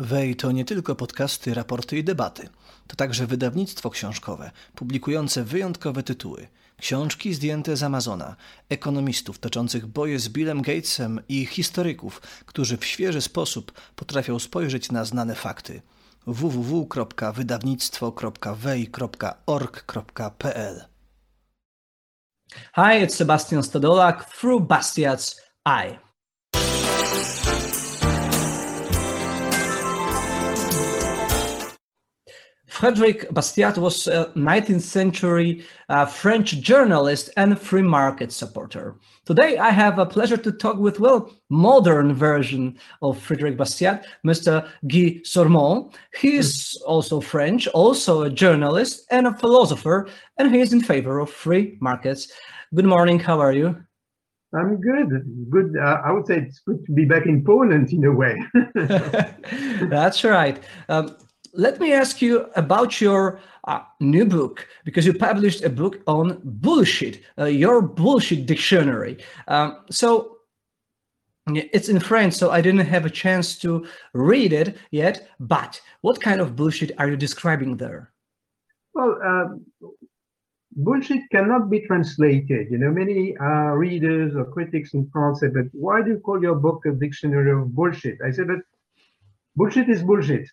Wej to nie tylko podcasty, raporty i debaty. To także wydawnictwo książkowe, publikujące wyjątkowe tytuły. Książki zdjęte z Amazona, ekonomistów toczących boje z Billem Gatesem i historyków, którzy w świeży sposób potrafią spojrzeć na znane fakty. www.wydawnictwo.wej.org.pl Hi, it's Sebastian Stadolak through Bastiat's Eye. Frederick Bastiat was a 19th century uh, French journalist and free market supporter. Today, I have a pleasure to talk with, well, modern version of Frederick Bastiat, Mr. Guy Sorman. He is also French, also a journalist and a philosopher, and he is in favor of free markets. Good morning. How are you? I'm good. Good. Uh, I would say it's good to be back in Poland in a way. That's right. Um, let me ask you about your uh, new book because you published a book on bullshit, uh, your bullshit dictionary. Um, so it's in French, so I didn't have a chance to read it yet. But what kind of bullshit are you describing there? Well, um, bullshit cannot be translated. You know, many uh, readers or critics in France say, "But why do you call your book a dictionary of bullshit?" I said, "But bullshit is bullshit."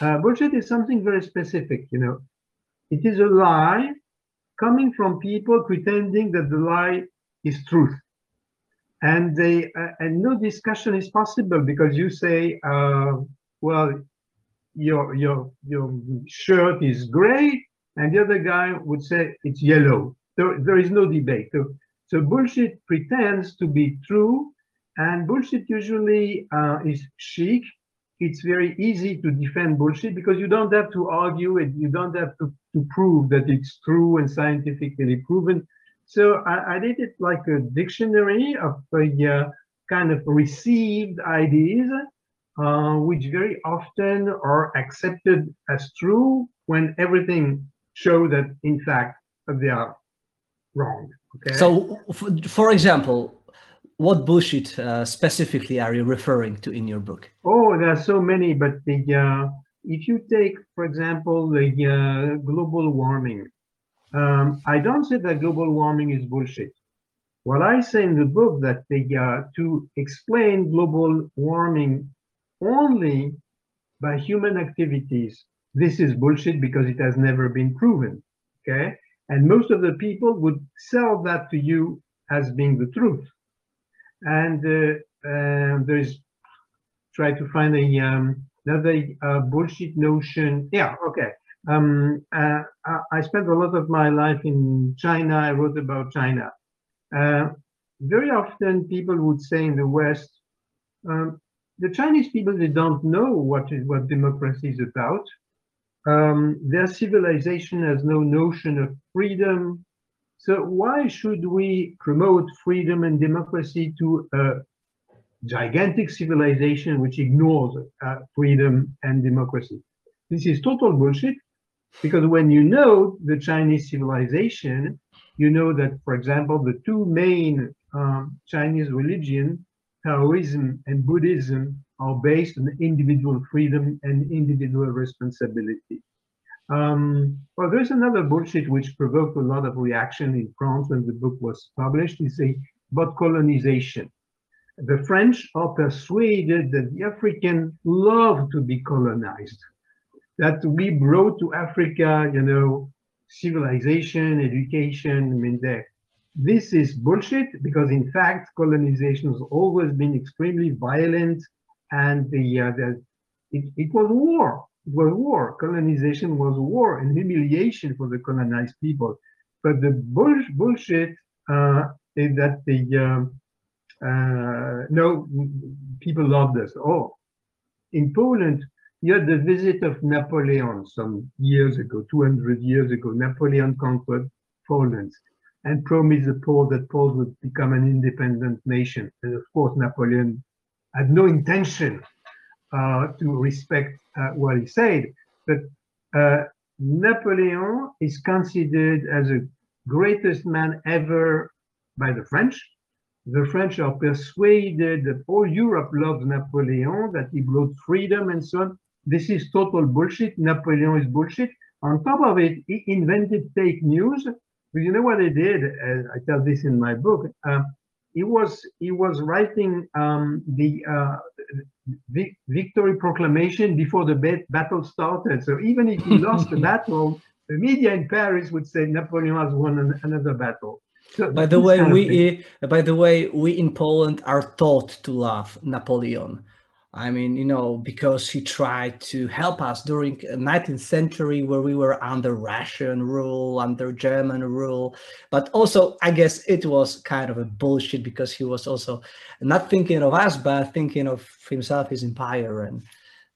Uh, bullshit is something very specific, you know. It is a lie coming from people pretending that the lie is truth. And they uh, and no discussion is possible because you say, uh, well, your your your shirt is gray, and the other guy would say it's yellow. There, there is no debate. So, so bullshit pretends to be true, and bullshit usually uh, is chic it's very easy to defend bullshit because you don't have to argue it, you don't have to, to prove that it's true and scientifically proven. So I, I did it like a dictionary of a uh, kind of received ideas, uh, which very often are accepted as true when everything show that in fact they are wrong. Okay. So, for example, what bullshit uh, specifically are you referring to in your book? Oh, there are so many, but the uh, if you take, for example, the uh, global warming, um, I don't say that global warming is bullshit. What I say in the book that the, uh, to explain global warming only by human activities, this is bullshit because it has never been proven. Okay, and most of the people would sell that to you as being the truth and uh, um, there's try to find a um, another uh, bullshit notion. Yeah, okay. Um, uh, I spent a lot of my life in China. I wrote about China. Uh, very often, people would say in the West, um, the Chinese people they don't know what is what democracy is about. Um, their civilization has no notion of freedom, so why should we promote freedom and democracy to a gigantic civilization which ignores uh, freedom and democracy? This is total bullshit because when you know the Chinese civilization, you know that, for example, the two main um, Chinese religion, Taoism and Buddhism, are based on individual freedom and individual responsibility. Um, well, there's another bullshit which provoked a lot of reaction in France when the book was published. Is a about colonization. The French are persuaded that the African love to be colonized, that we brought to Africa, you know, civilization, education. I mean, there. This is bullshit because, in fact, colonization has always been extremely violent, and the, uh, the it, it was war was war. Colonization was war and humiliation for the colonized people. But the bull, bullshit uh, is that the um, uh, no people loved us. Oh, in Poland, you had the visit of Napoleon some years ago, 200 years ago. Napoleon conquered Poland and promised the Poles that Poland would become an independent nation. And of course, Napoleon had no intention uh, to respect uh, what he said. But uh, Napoleon is considered as the greatest man ever by the French. the French are persuaded that all Europe loves Napoleon, that he brought freedom and so on. This is total bullshit. Napoleon is bullshit. On top of it, he invented fake news. But you know what he did? Uh, I tell this in my book. Uh, he was he was writing um, the uh, victory proclamation before the battle started. So even if he lost the battle, the media in Paris would say Napoleon has won an, another battle. So by the way, we by the way we in Poland are taught to love Napoleon. I mean, you know, because he tried to help us during 19th century where we were under Russian rule, under German rule. But also, I guess it was kind of a bullshit because he was also not thinking of us, but thinking of himself, his empire. And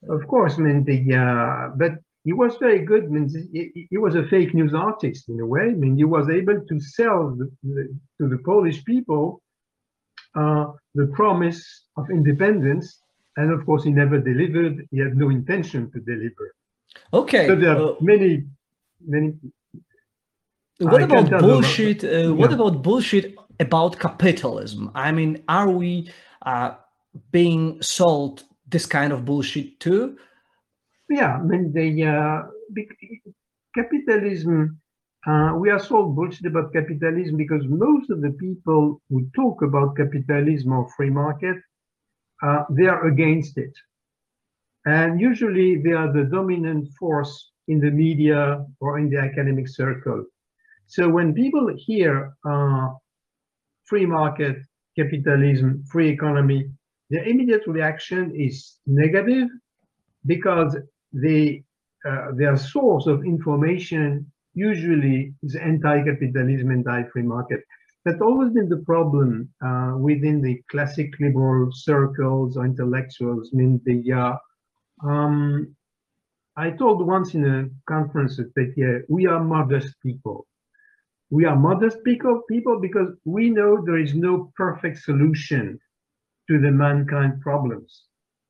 of course, I mean, the uh, but he was very good. I mean, he, he, was a fake news artist in a way. I mean, he was able to sell the, the, to the Polish people uh, the promise of independence, and of course, he never delivered. He had no intention to deliver. Okay. So there are uh, many, many. What I about bullshit? Uh, yeah. What about bullshit about capitalism? I mean, are we uh, being sold this kind of bullshit too? Yeah, I mean, the uh, capitalism, uh, we are so bullshit about capitalism because most of the people who talk about capitalism or free market, uh, they are against it. And usually they are the dominant force in the media or in the academic circle. So when people hear uh, free market, capitalism, free economy, the immediate reaction is negative because the uh, their source of information usually is anti-capitalism, and anti-free market. That's always been the problem uh, within the classic liberal circles or intellectuals. I mean, the uh, um, I told once in a conference that yeah, we are modest people. We are modest people, people because we know there is no perfect solution to the mankind problems.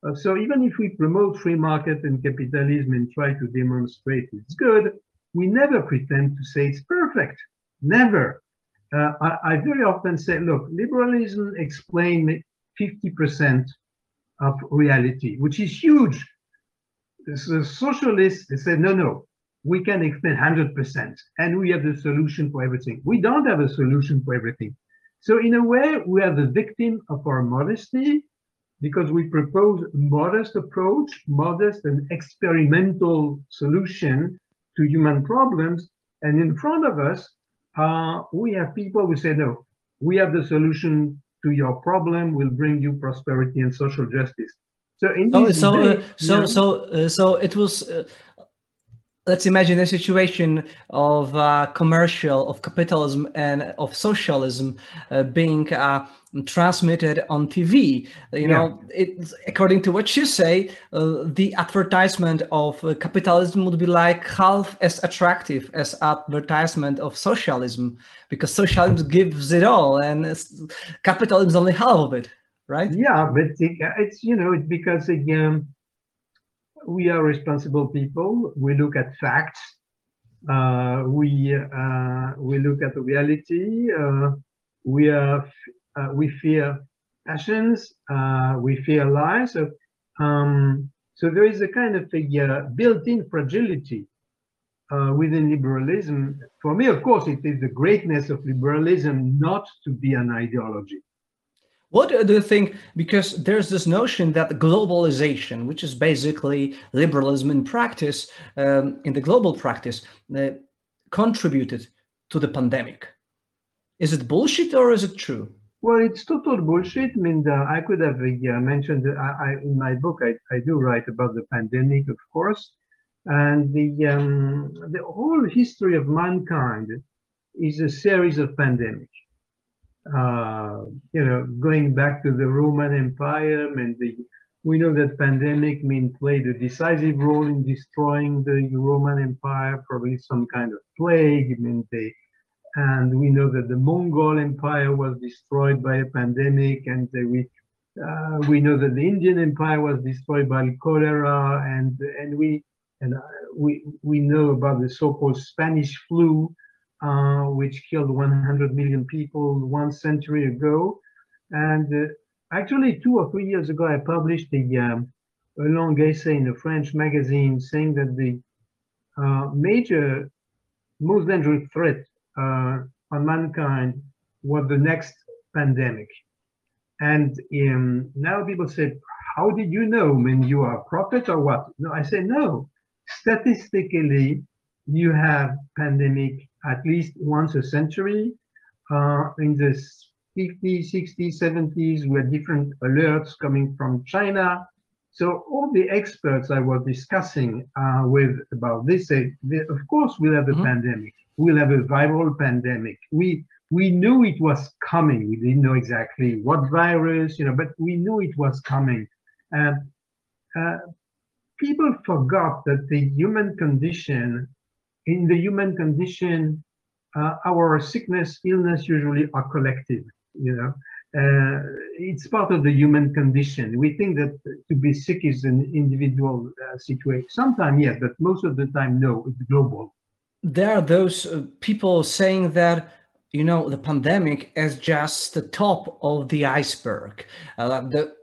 Uh, so even if we promote free market and capitalism and try to demonstrate it's good, we never pretend to say it's perfect. Never. Uh, I, I, very often say, look, liberalism explains 50% of reality, which is huge. The socialists they no, no, we can explain 100%, and we have the solution for everything. We don't have a solution for everything. So in a way, we are the victim of our modesty because we propose a modest approach, modest and experimental solution to human problems. And in front of us, uh, we have people who say, no, we have the solution to your problem, we'll bring you prosperity and social justice. So, in oh, so, uh, so, so, uh, so it was uh, let's imagine a situation of uh, commercial of capitalism and of socialism uh, being uh, transmitted on tv you know it, according to what you say uh, the advertisement of uh, capitalism would be like half as attractive as advertisement of socialism because socialism gives it all and capitalism is only half of it right? Yeah but it, it's you know it's because again we are responsible people. We look at facts. Uh, we uh, we look at the reality. Uh, we are uh, we fear passions. Uh, we fear lies. So um, so there is a kind of a built-in fragility uh, within liberalism. For me, of course, it is the greatness of liberalism not to be an ideology. What do you think? Because there's this notion that globalization, which is basically liberalism in practice, um, in the global practice, uh, contributed to the pandemic. Is it bullshit or is it true? Well, it's total bullshit. I mean, the, I could have uh, mentioned I, I, in my book. I, I do write about the pandemic, of course, and the um, the whole history of mankind is a series of pandemics uh, you know, going back to the Roman Empire, and the, we know that pandemic mean played a decisive role in destroying the Roman Empire, probably some kind of plague. Mean, they, and we know that the Mongol Empire was destroyed by a pandemic, and we uh, we know that the Indian Empire was destroyed by cholera, and and we and uh, we we know about the so-called Spanish flu, uh, which killed 100 million people one century ago. And uh, actually, two or three years ago, I published a, um, a long essay in a French magazine saying that the uh, major, most dangerous threat uh, on mankind was the next pandemic. And um, now people say, how did you know? I mean, you are a prophet or what? No, I say no. Statistically, you have pandemic at least once a century. Uh, in the 50s, 60s, 70s, we had different alerts coming from China. So all the experts I was discussing uh, with about this say, of course, we'll have a mm-hmm. pandemic. We'll have a viral pandemic. We we knew it was coming. We didn't know exactly what virus, you know, but we knew it was coming. And uh, people forgot that the human condition, in the human condition, uh, our sickness, illness usually are collective. You know, uh, it's part of the human condition. We think that to be sick is an individual uh, situation. Sometimes, yes, but most of the time, no, it's global. There are those uh, people saying that you know the pandemic is just the top of the iceberg uh, the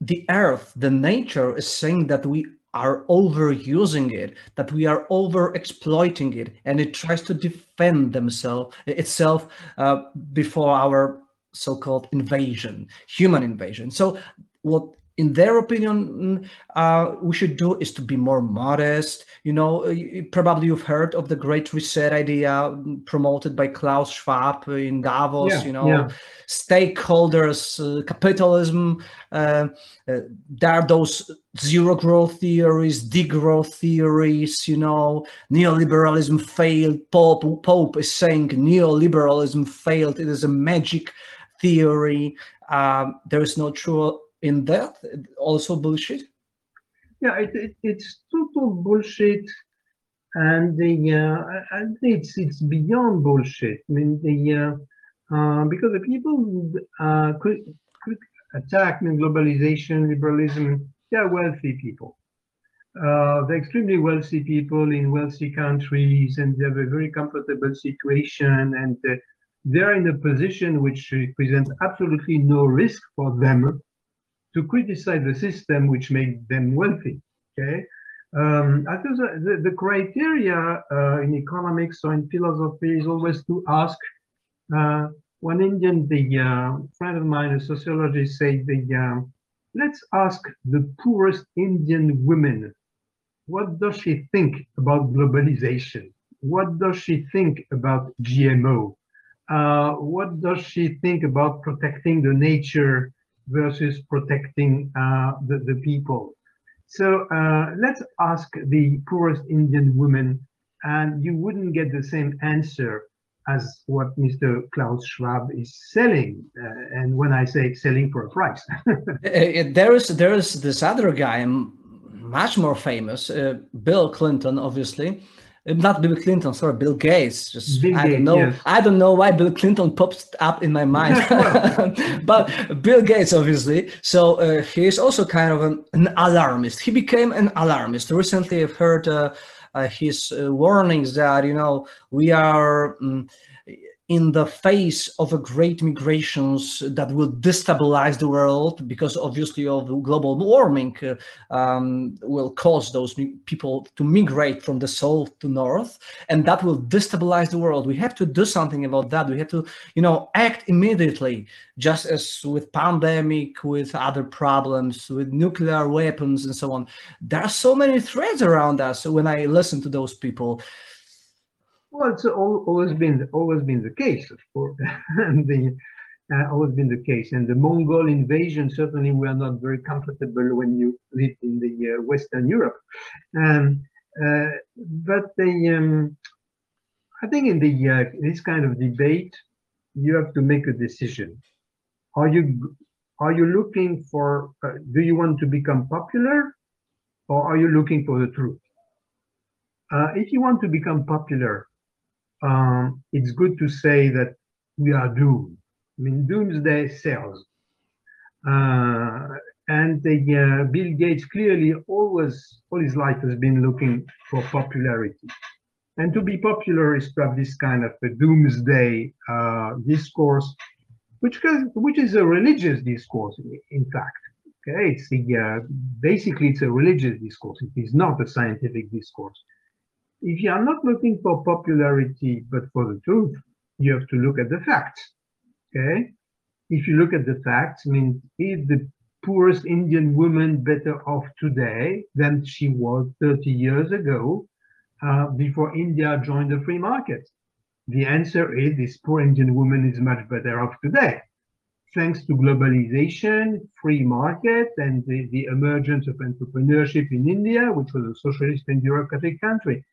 the earth the nature is saying that we are overusing it that we are over exploiting it and it tries to defend themselves itself uh, before our so-called invasion human invasion. So what in their opinion, uh, we should do is to be more modest. You know, probably you've heard of the Great Reset idea promoted by Klaus Schwab in Davos. Yeah, you know, yeah. stakeholders, uh, capitalism. Uh, uh, there are those zero growth theories, degrowth theories. You know, neoliberalism failed. Pope Pope is saying neoliberalism failed. It is a magic theory. Um, there is no true in that also bullshit? Yeah, it, it, it's total bullshit, and the uh, I it's it's beyond bullshit. I mean the uh, uh, because the people uh, could could attack I mean, globalization, liberalism. They are wealthy people. Uh, they're extremely wealthy people in wealthy countries, and they have a very comfortable situation, and uh, they're in a position which presents absolutely no risk for them to criticize the system which made them wealthy. Okay, um, I think the, the criteria uh, in economics or in philosophy is always to ask. Uh, one Indian, the uh, friend of mine, a sociologist, said, the, uh, "Let's ask the poorest Indian woman, what does she think about globalization? What does she think about GMO? Uh, what does she think about protecting the nature versus protecting uh, the, the people. So uh, let's ask the poorest Indian woman, and you wouldn't get the same answer as what Mr. Klaus Schwab is selling. Uh, and when I say selling for a price, there is there is this other guy, much more famous, uh, Bill Clinton, obviously, not Bill Clinton, sorry, Bill Gates. Just Bill I don't know. Yes. I don't know why Bill Clinton pops up in my mind, but Bill Gates, obviously. So uh, he is also kind of an, an, alarmist. He became an alarmist. Recently, I've heard uh, uh, his uh, warnings that you know we are. Um, in the face of a great migrations that will destabilize the world because obviously of global warming uh, um, will cause those people to migrate from the south to north and that will destabilize the world. We have to do something about that. We have to you know act immediately just as with pandemic with other problems with nuclear weapons and so on. There are so many threats around us when i listen to those people well, it's always been always been the case, of course, and the uh, always been the case. And the Mongol invasion certainly were not very comfortable when you lived in the uh, Western Europe. Um, uh, but the um, I think in the uh, this kind of debate, you have to make a decision. Are you are you looking for? Uh, do you want to become popular, or are you looking for the truth? Uh, if you want to become popular, um, it's good to say that we are doomed. I mean, doomsday sells. Uh, and the, uh, Bill Gates clearly always, all his life has been looking for popularity. And to be popular is to have this kind of a doomsday uh, discourse. which which is a religious discourse, in fact. Okay, it's the uh, basically it's a religious discourse. It is not a scientific discourse. If you are not looking for popularity but for the truth, you have to look at the facts. Okay, if you look at the facts, I mean, is the poorest Indian woman better off today than she was 30 years ago uh, before India joined the free market? The answer is this poor Indian woman is much better off today. Thanks to globalization, free market, and the, the emergence of entrepreneurship in India, which was a socialist and bureaucratic country.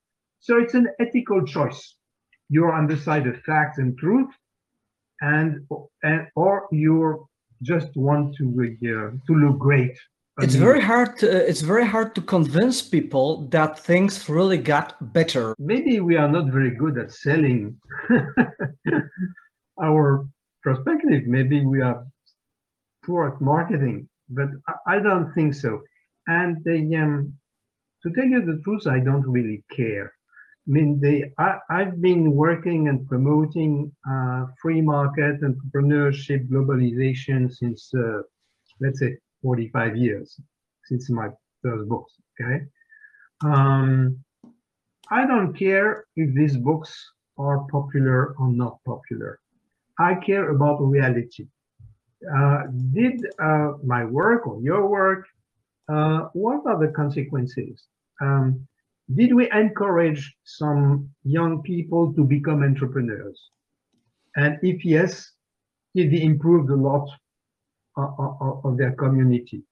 So it's an ethical choice. You're on the side of facts and truth, and, and or you just want to uh, to look great. It's very hard to, it's very hard to convince people that things really got better. Maybe we are not very good at selling our perspective. Maybe we are poor at marketing but i, I don't think so. And they, um, to tell you the truth i don't really care I mean, they, I, have been working and promoting uh, free market, entrepreneurship, globalization since, uh, let's say, 45 years, since my first books, okay? Um, I don't care if these books are popular or not popular. I care about reality. Uh, did uh, my work or your work, uh, what are the consequences? Um, did we encourage some young people to become entrepreneurs? And if yes, did they improve a lot of, their community?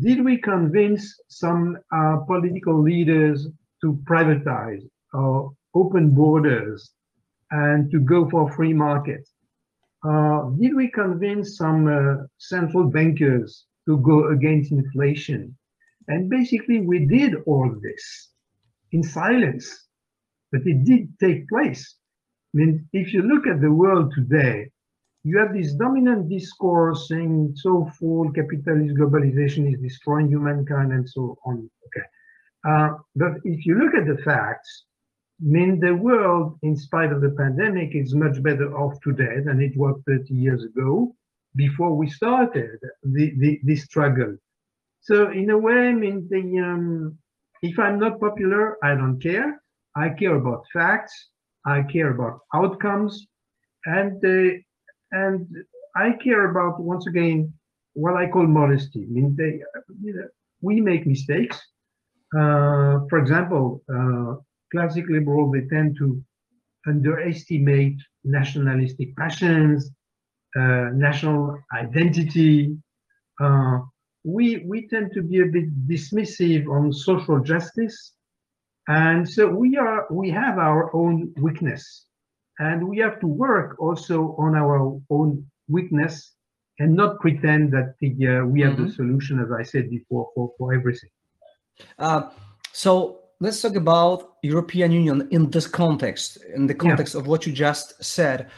Did we convince some uh, political leaders to privatize or open borders and to go for free market? Uh, did we convince some uh, central bankers to go against inflation? And basically, we did all this in silence, but it did take place. I mean, if you look at the world today, you have this dominant discourse saying so full capitalist globalization is destroying humankind and so on. Okay. Uh, but if you look at the facts, I mean, the world, in spite of the pandemic, is much better off today than it was 30 years ago before we started the, the, the struggle. So in a way, I mean, the, um, if I'm not popular, I don't care. I care about facts. I care about outcomes, and uh, and I care about once again what I call modesty. I mean, they, you know, we make mistakes. Uh, for example, uh, classic liberals they tend to underestimate nationalistic passions, uh, national identity. We we tend to be a bit dismissive on social justice and so we are we have our own weakness and we have to work also on our own weakness and not pretend that the, uh, we have mm-hmm. the solution as i said before for, for everything uh, so let's talk about european union in this context in the context yeah. of what you just said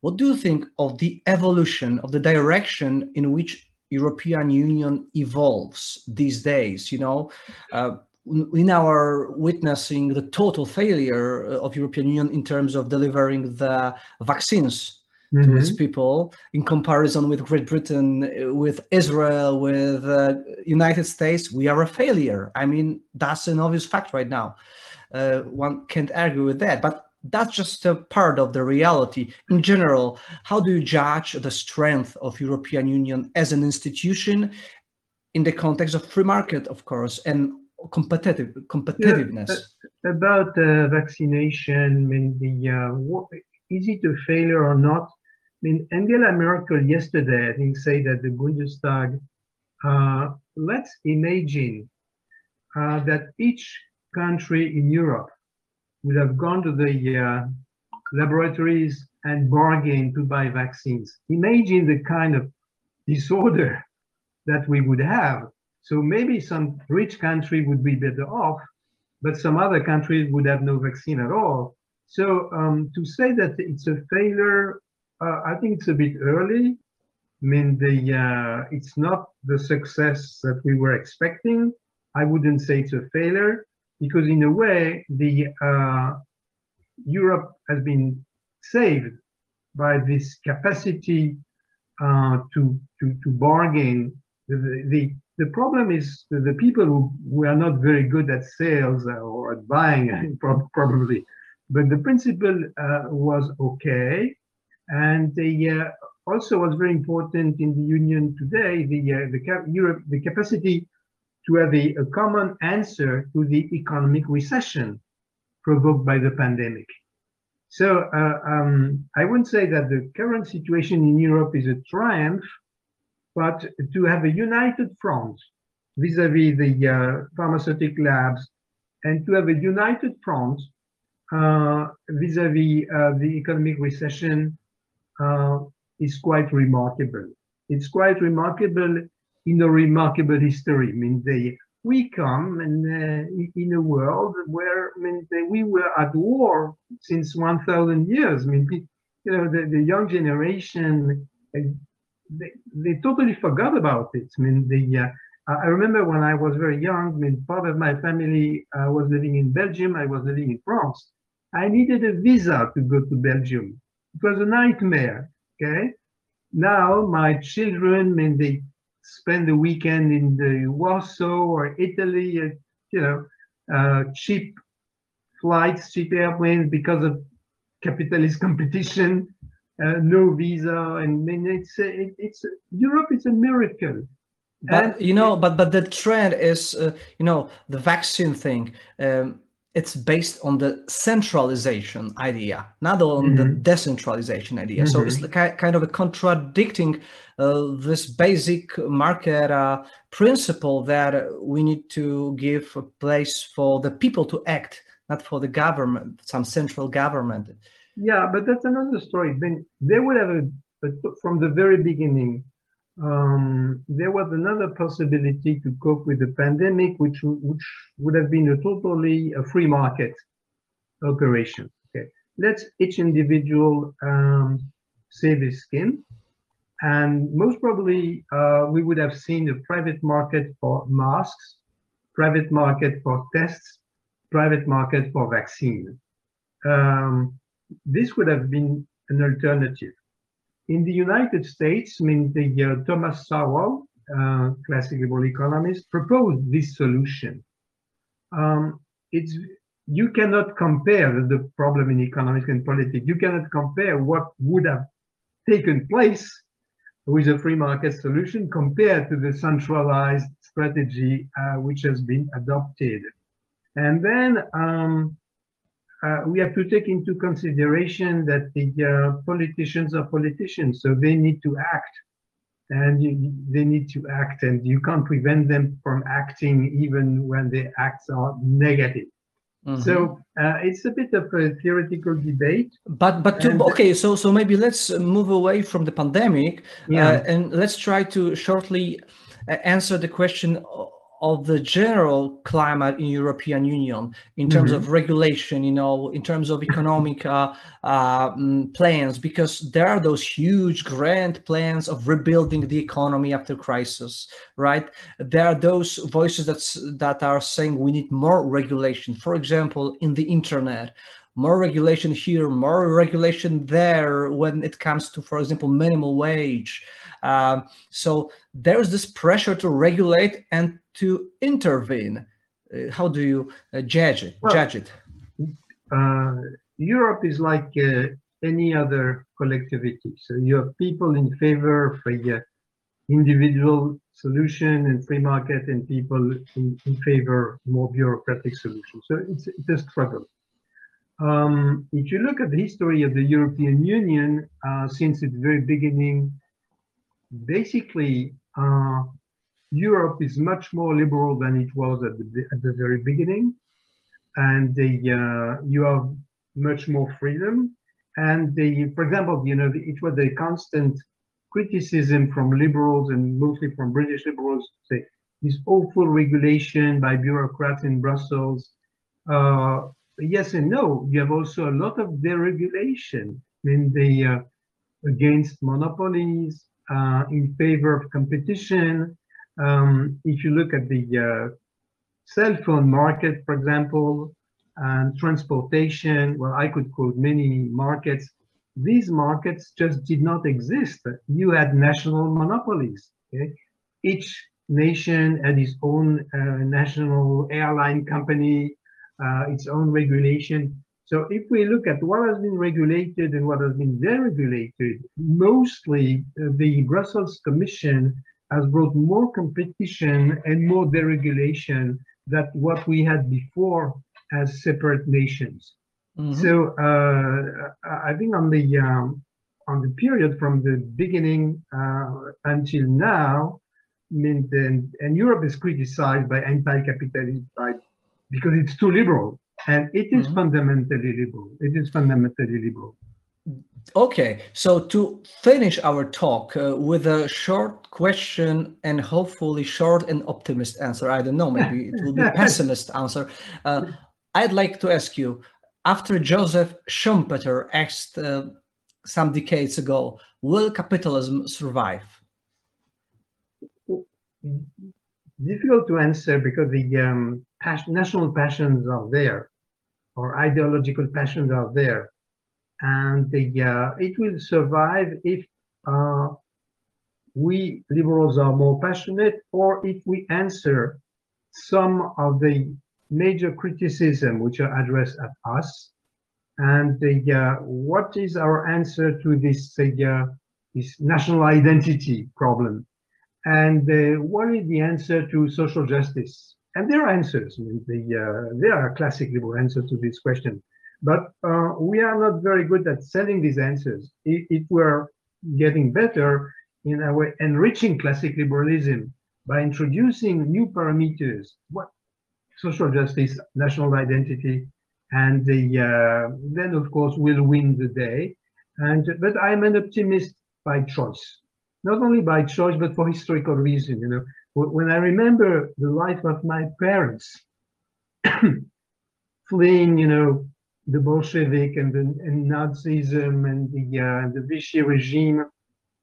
what do you think of the evolution of the direction in which European Union evolves these days. You know, uh, we now are witnessing the total failure of European Union in terms of delivering the vaccines mm-hmm. to its mm-hmm. people in comparison with Great Britain, with Israel, with uh, United States. We are a failure. I mean, that's an obvious fact right now. Uh, one can't argue with that. But that's just a part of the reality. In general how do you judge the strength of european union as an institution in the context of free market of course and competitive competitiveness? Yeah, about uh, vaccination and the uh, is it a failure or not? I mean angela merkel yesterday i think say that the bundestag uh, let's imagine uh, that each country in europe would have gone to the uh, laboratories and bargained to buy vaccines. Imagine the kind of disorder that we would have. So maybe some rich country would be better off, but some other countries would have no vaccine at all. So um, to say that it's a failure, uh, I think it's a bit early. I mean, the uh, it's not the success that we were expecting. I wouldn't say it's a failure because in a way, the uh, Europe has been saved by this capacity uh, to, to, to bargain. The, the, the problem is the people who, who are not very good at sales or at buying, probably, but the principle uh, was okay. And the, uh, also was very important in the Union today, the, uh, the, Europe, the capacity to have a, a common answer to the economic recession provoked by the pandemic. So uh, um, I wouldn't say that the current situation in Europe is a triumph, but to have a united front vis-a-vis the uh, pharmaceutical labs and to have a united front uh, vis-a-vis uh, the economic recession uh, is quite remarkable. It's quite remarkable in a remarkable history. I mean, they, we come in, uh, in a world where I mean, we were at war since 1,000 years. I mean, you know, the, the young generation, uh, they, they totally forgot about it. I mean, uh, I remember when I was very young, I mean, part of my family uh, was living in Belgium, I was living in France. I needed a visa to go to Belgium. It was a nightmare, okay? Now my children, I mean, they spend the weekend in the Warsaw or Italy, uh, you know, uh, cheap flights, cheap airplanes because of capitalist competition, uh, no visa, and, and it's it, it's Europe is a miracle. But and you know, but but the trend is, uh, you know, the vaccine thing. Um, it's based on the centralization idea, not on mm-hmm. the decentralization idea. Mm-hmm. So it's mm-hmm. kind of a contradicting uh, this basic market uh, principle that we need to give a place for the people to act, not for the government, some central government. Yeah, but that's another story. Then they would have a, a, from the very beginning um, there was another possibility to cope with the pandemic, which which would have been a totally a free market operation. Okay, let's each individual um, save his skin, and most probably uh, we would have seen a private market for masks, private market for tests, private market for vaccine. Um, this would have been an alternative. In the United States, I mean, the uh, Thomas Sowell, uh, classical economist, proposed this solution. Um, it's you cannot compare the problem in economics and politics. You cannot compare what would have taken place with a free market solution compared to the centralized strategy uh, which has been adopted. And then um, uh, we have to take into consideration that the uh, politicians are politicians, so they need to act, and you, they need to act, and you can't prevent them from acting even when their acts are negative. Mm-hmm. So uh, it's a bit of a theoretical debate. But but to, okay, so so maybe let's move away from the pandemic, yeah. Uh, and let's try to shortly uh, answer the question of the general climate in European Union in terms mm-hmm. of regulation, you know, in terms of economic uh, uh, mm, plans, because there are those huge grand plans of rebuilding the economy after crisis, right? There are those voices that's, that are saying we need more regulation. For example, in the internet, more regulation here, more regulation there when it comes to, for example, minimum wage. Um, so there's this pressure to regulate and to intervene. Uh, how do you uh, judge it? Well, judge it. Uh, Europe is like uh, any other collectivity. So you have people in favor of a uh, individual solution and free market, and people in, in favor more bureaucratic solutions. So it's, it's a struggle. Um, if you look at the history of the European Union uh, since its very beginning, basically uh, Europe is much more liberal than it was at the, at the very beginning, and the, uh, you have much more freedom. And the, for example, you know, it was a constant criticism from liberals and mostly from British liberals, say this awful regulation by bureaucrats in Brussels. Uh, yes and no. You have also a lot of deregulation in the uh, against monopolies, uh, in favor of competition. Um, if you look at the uh, cell phone market, for example, and transportation, well, I could quote many markets. these markets just did not exist. You had national monopolies. Okay? Each nation had its own uh, national airline company, uh, its own regulation. So if we look at what has been regulated and what has been deregulated, mostly uh, the Brussels Commission has brought more competition and more deregulation than what we had before as separate nations. Mm-hmm. So uh, I think on the um, on the period from the beginning uh, until now, I mean, and, and Europe is criticized by anti-capitalist by because it's too liberal, and it is mm-hmm. fundamentally liberal. It is fundamentally liberal. Okay, so to finish our talk uh, with a short question and hopefully short and optimist answer. I don't know, maybe it will be pessimist answer. Uh, I'd like to ask you after Joseph Schumpeter asked uh, some decades ago, will capitalism survive? Difficult to answer because the um, passion, national passions are there, or ideological passions are there, and the, uh, it will survive if uh, we liberals are more passionate, or if we answer some of the major criticism which are addressed at us. And uh, what is our answer to this, uh, this national identity problem? And uh, what is the answer to social justice? And there are answers. I mean, the, uh, there are classic liberal answers to this question. But uh, we are not very good at selling these answers. If, if we're getting better in way, enriching classic liberalism by introducing new parameters, what social justice, national identity, and the, uh, then of course we'll win the day. And but I'm an optimist by choice, not only by choice but for historical reason. You know, when I remember the life of my parents fleeing, you know, the Bolshevik and the and Nazism and the uh, the Vichy regime.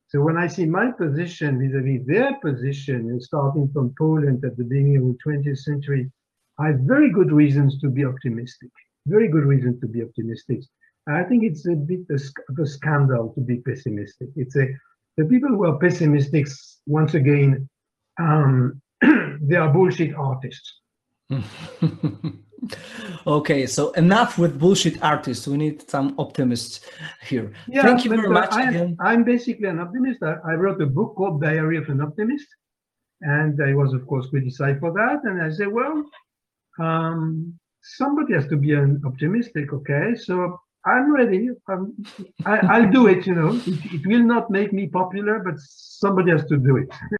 So when I see my position vis-a-vis their position, starting from Poland at the beginning of the 20th century, I have very good reasons to be optimistic. Very good reason to be optimistic. I think it's a bit of a scandal to be pessimistic. It's a the people who are pessimistic, once again, um, they are bullshit artists. okay, so enough with bullshit artists. We need some optimists here. Yeah, Thank you very uh, much. I'm, I'm, basically an optimist. I, I, wrote a book called Diary of an Optimist, and I was, of course, criticized for that. And I said, well, um, somebody has to be an optimistic, okay? So I'm ready. Um, I, will do it, you know. It, it will not make me popular, but somebody has to do it.